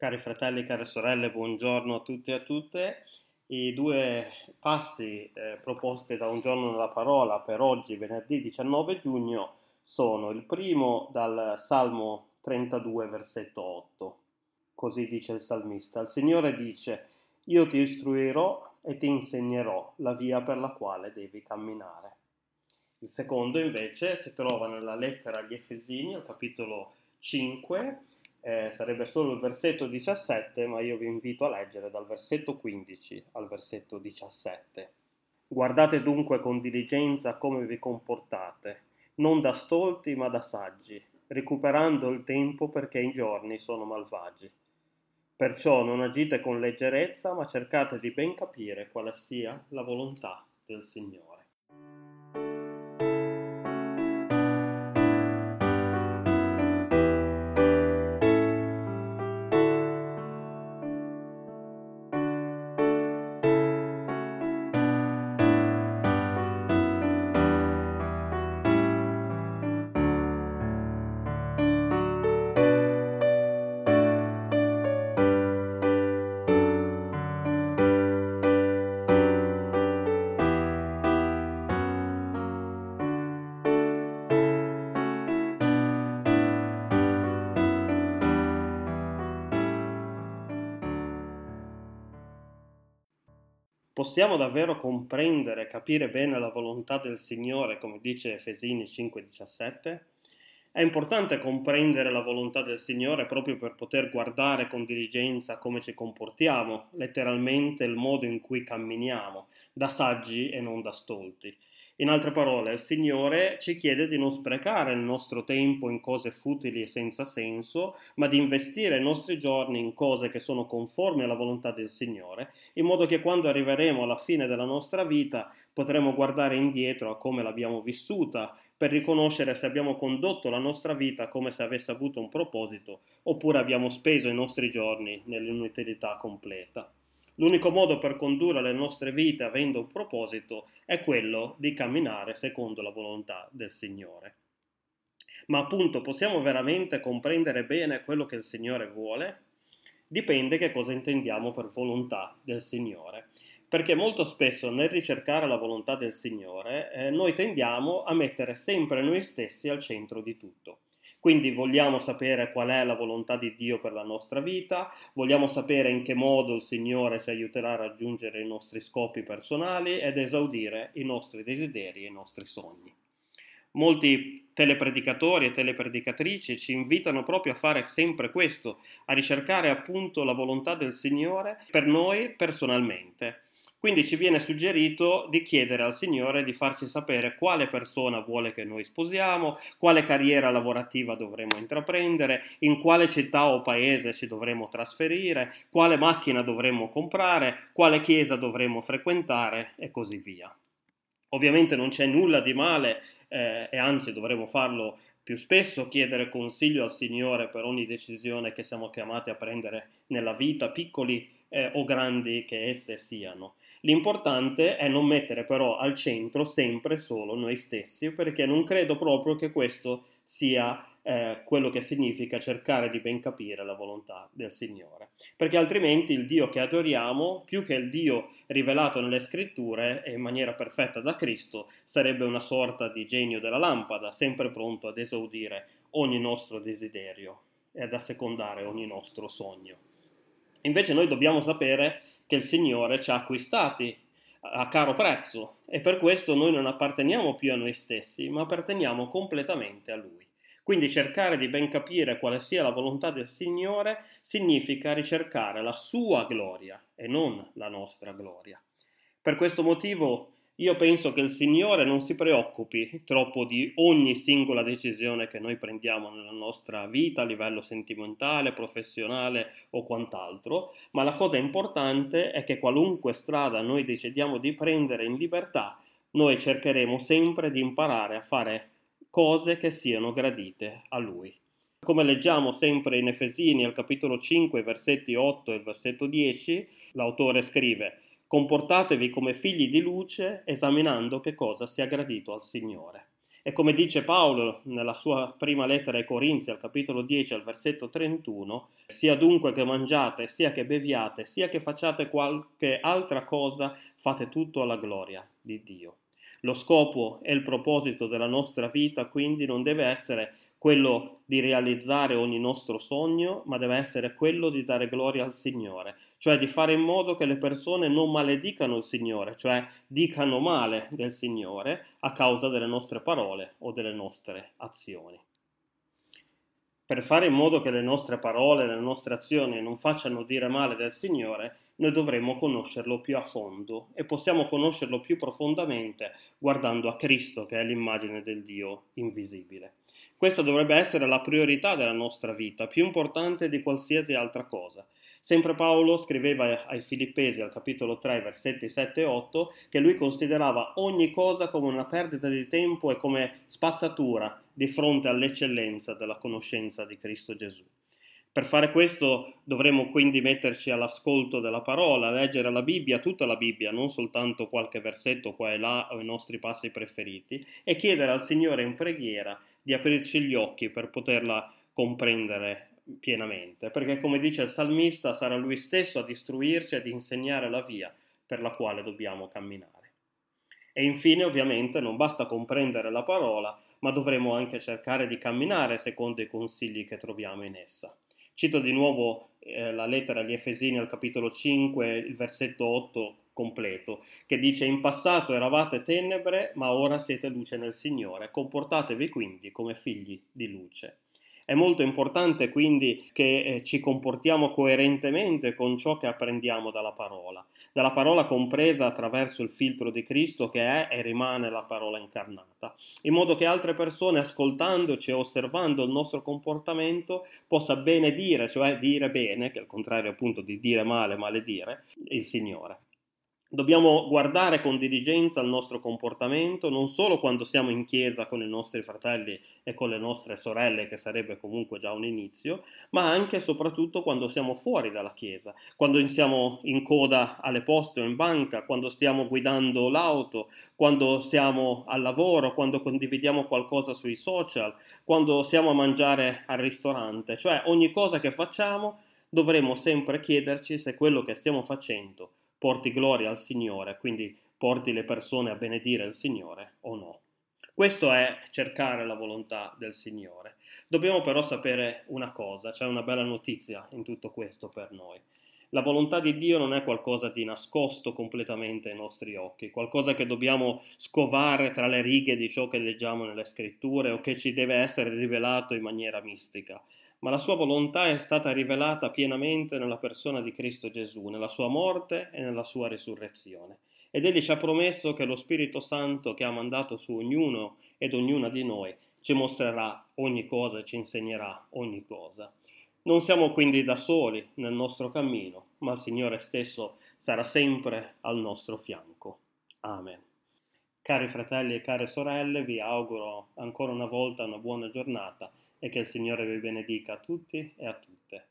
Cari fratelli, care sorelle, buongiorno a tutti e a tutte. I due passi eh, proposti da un giorno nella parola per oggi, venerdì 19 giugno, sono il primo dal Salmo 32, versetto 8. Così dice il salmista. Il Signore dice, io ti istruirò e ti insegnerò la via per la quale devi camminare. Il secondo invece si trova nella lettera agli Efesini, al capitolo 5, eh, sarebbe solo il versetto 17, ma io vi invito a leggere dal versetto 15 al versetto 17. Guardate dunque con diligenza come vi comportate, non da stolti ma da saggi, recuperando il tempo perché i giorni sono malvagi. Perciò non agite con leggerezza, ma cercate di ben capire quale sia la volontà del Signore. Possiamo davvero comprendere e capire bene la volontà del Signore, come dice Efesini 5:17? È importante comprendere la volontà del Signore proprio per poter guardare con diligenza come ci comportiamo, letteralmente il modo in cui camminiamo, da saggi e non da stolti. In altre parole, il Signore ci chiede di non sprecare il nostro tempo in cose futili e senza senso, ma di investire i nostri giorni in cose che sono conformi alla volontà del Signore, in modo che quando arriveremo alla fine della nostra vita potremo guardare indietro a come l'abbiamo vissuta, per riconoscere se abbiamo condotto la nostra vita come se avesse avuto un proposito, oppure abbiamo speso i nostri giorni nell'inutilità completa. L'unico modo per condurre le nostre vite avendo un proposito è quello di camminare secondo la volontà del Signore. Ma appunto possiamo veramente comprendere bene quello che il Signore vuole? Dipende che cosa intendiamo per volontà del Signore. Perché molto spesso nel ricercare la volontà del Signore eh, noi tendiamo a mettere sempre noi stessi al centro di tutto. Quindi vogliamo sapere qual è la volontà di Dio per la nostra vita, vogliamo sapere in che modo il Signore ci aiuterà a raggiungere i nostri scopi personali ed esaudire i nostri desideri e i nostri sogni. Molti telepredicatori e telepredicatrici ci invitano proprio a fare sempre questo, a ricercare appunto la volontà del Signore per noi personalmente quindi ci viene suggerito di chiedere al Signore di farci sapere quale persona vuole che noi sposiamo, quale carriera lavorativa dovremo intraprendere, in quale città o paese ci dovremo trasferire, quale macchina dovremmo comprare, quale chiesa dovremmo frequentare e così via. Ovviamente non c'è nulla di male eh, e anzi dovremmo farlo più spesso chiedere consiglio al Signore per ogni decisione che siamo chiamati a prendere nella vita, piccoli eh, o grandi che esse siano. L'importante è non mettere però al centro sempre solo noi stessi, perché non credo proprio che questo sia eh, quello che significa cercare di ben capire la volontà del Signore. Perché altrimenti il Dio che adoriamo, più che il Dio rivelato nelle scritture e in maniera perfetta da Cristo, sarebbe una sorta di genio della lampada, sempre pronto ad esaudire ogni nostro desiderio e ad assecondare ogni nostro sogno. Invece noi dobbiamo sapere che il Signore ci ha acquistati a caro prezzo e per questo noi non apparteniamo più a noi stessi, ma apparteniamo completamente a Lui. Quindi cercare di ben capire quale sia la volontà del Signore significa ricercare la sua gloria e non la nostra gloria. Per questo motivo io penso che il Signore non si preoccupi troppo di ogni singola decisione che noi prendiamo nella nostra vita a livello sentimentale, professionale o quant'altro, ma la cosa importante è che qualunque strada noi decidiamo di prendere in libertà, noi cercheremo sempre di imparare a fare cose che siano gradite a Lui. Come leggiamo sempre in Efesini al capitolo 5, versetti 8 e versetto 10, l'autore scrive Comportatevi come figli di luce, esaminando che cosa sia gradito al Signore. E come dice Paolo nella sua prima lettera ai Corinzi, al capitolo 10, al versetto 31, sia dunque che mangiate, sia che beviate, sia che facciate qualche altra cosa, fate tutto alla gloria di Dio. Lo scopo e il proposito della nostra vita quindi non deve essere quello di realizzare ogni nostro sogno, ma deve essere quello di dare gloria al Signore, cioè di fare in modo che le persone non maledicano il Signore, cioè dicano male del Signore a causa delle nostre parole o delle nostre azioni. Per fare in modo che le nostre parole, le nostre azioni non facciano dire male del Signore, noi dovremmo conoscerlo più a fondo e possiamo conoscerlo più profondamente guardando a Cristo che è l'immagine del Dio invisibile. Questa dovrebbe essere la priorità della nostra vita, più importante di qualsiasi altra cosa. Sempre Paolo scriveva ai Filippesi al capitolo 3, versetti 7 e 8, che lui considerava ogni cosa come una perdita di tempo e come spazzatura di fronte all'eccellenza della conoscenza di Cristo Gesù. Per fare questo dovremo quindi metterci all'ascolto della parola, leggere la Bibbia, tutta la Bibbia, non soltanto qualche versetto qua e là o i nostri passi preferiti, e chiedere al Signore in preghiera di aprirci gli occhi per poterla comprendere pienamente, perché come dice il salmista sarà lui stesso a istruirci e ad insegnare la via per la quale dobbiamo camminare. E infine ovviamente non basta comprendere la parola, ma dovremo anche cercare di camminare secondo i consigli che troviamo in essa. Cito di nuovo eh, la lettera agli Efesini al capitolo 5, il versetto 8 completo, che dice in passato eravate tenebre, ma ora siete luce nel Signore, comportatevi quindi come figli di luce. È molto importante quindi che eh, ci comportiamo coerentemente con ciò che apprendiamo dalla parola, dalla parola compresa attraverso il filtro di Cristo che è e rimane la parola incarnata, in modo che altre persone ascoltandoci e osservando il nostro comportamento possa benedire, cioè dire bene, che è il contrario appunto di dire male, maledire, il Signore. Dobbiamo guardare con diligenza il nostro comportamento, non solo quando siamo in chiesa con i nostri fratelli e con le nostre sorelle, che sarebbe comunque già un inizio, ma anche e soprattutto quando siamo fuori dalla chiesa, quando siamo in coda alle poste o in banca, quando stiamo guidando l'auto, quando siamo al lavoro, quando condividiamo qualcosa sui social, quando siamo a mangiare al ristorante, cioè ogni cosa che facciamo dovremo sempre chiederci se quello che stiamo facendo porti gloria al Signore, quindi porti le persone a benedire il Signore o no. Questo è cercare la volontà del Signore. Dobbiamo però sapere una cosa, c'è una bella notizia in tutto questo per noi. La volontà di Dio non è qualcosa di nascosto completamente ai nostri occhi, qualcosa che dobbiamo scovare tra le righe di ciò che leggiamo nelle scritture o che ci deve essere rivelato in maniera mistica ma la sua volontà è stata rivelata pienamente nella persona di Cristo Gesù, nella sua morte e nella sua risurrezione. Ed egli ci ha promesso che lo Spirito Santo che ha mandato su ognuno ed ognuna di noi ci mostrerà ogni cosa e ci insegnerà ogni cosa. Non siamo quindi da soli nel nostro cammino, ma il Signore stesso sarà sempre al nostro fianco. Amen. Cari fratelli e care sorelle, vi auguro ancora una volta una buona giornata e che il Signore vi benedica a tutti e a tutte.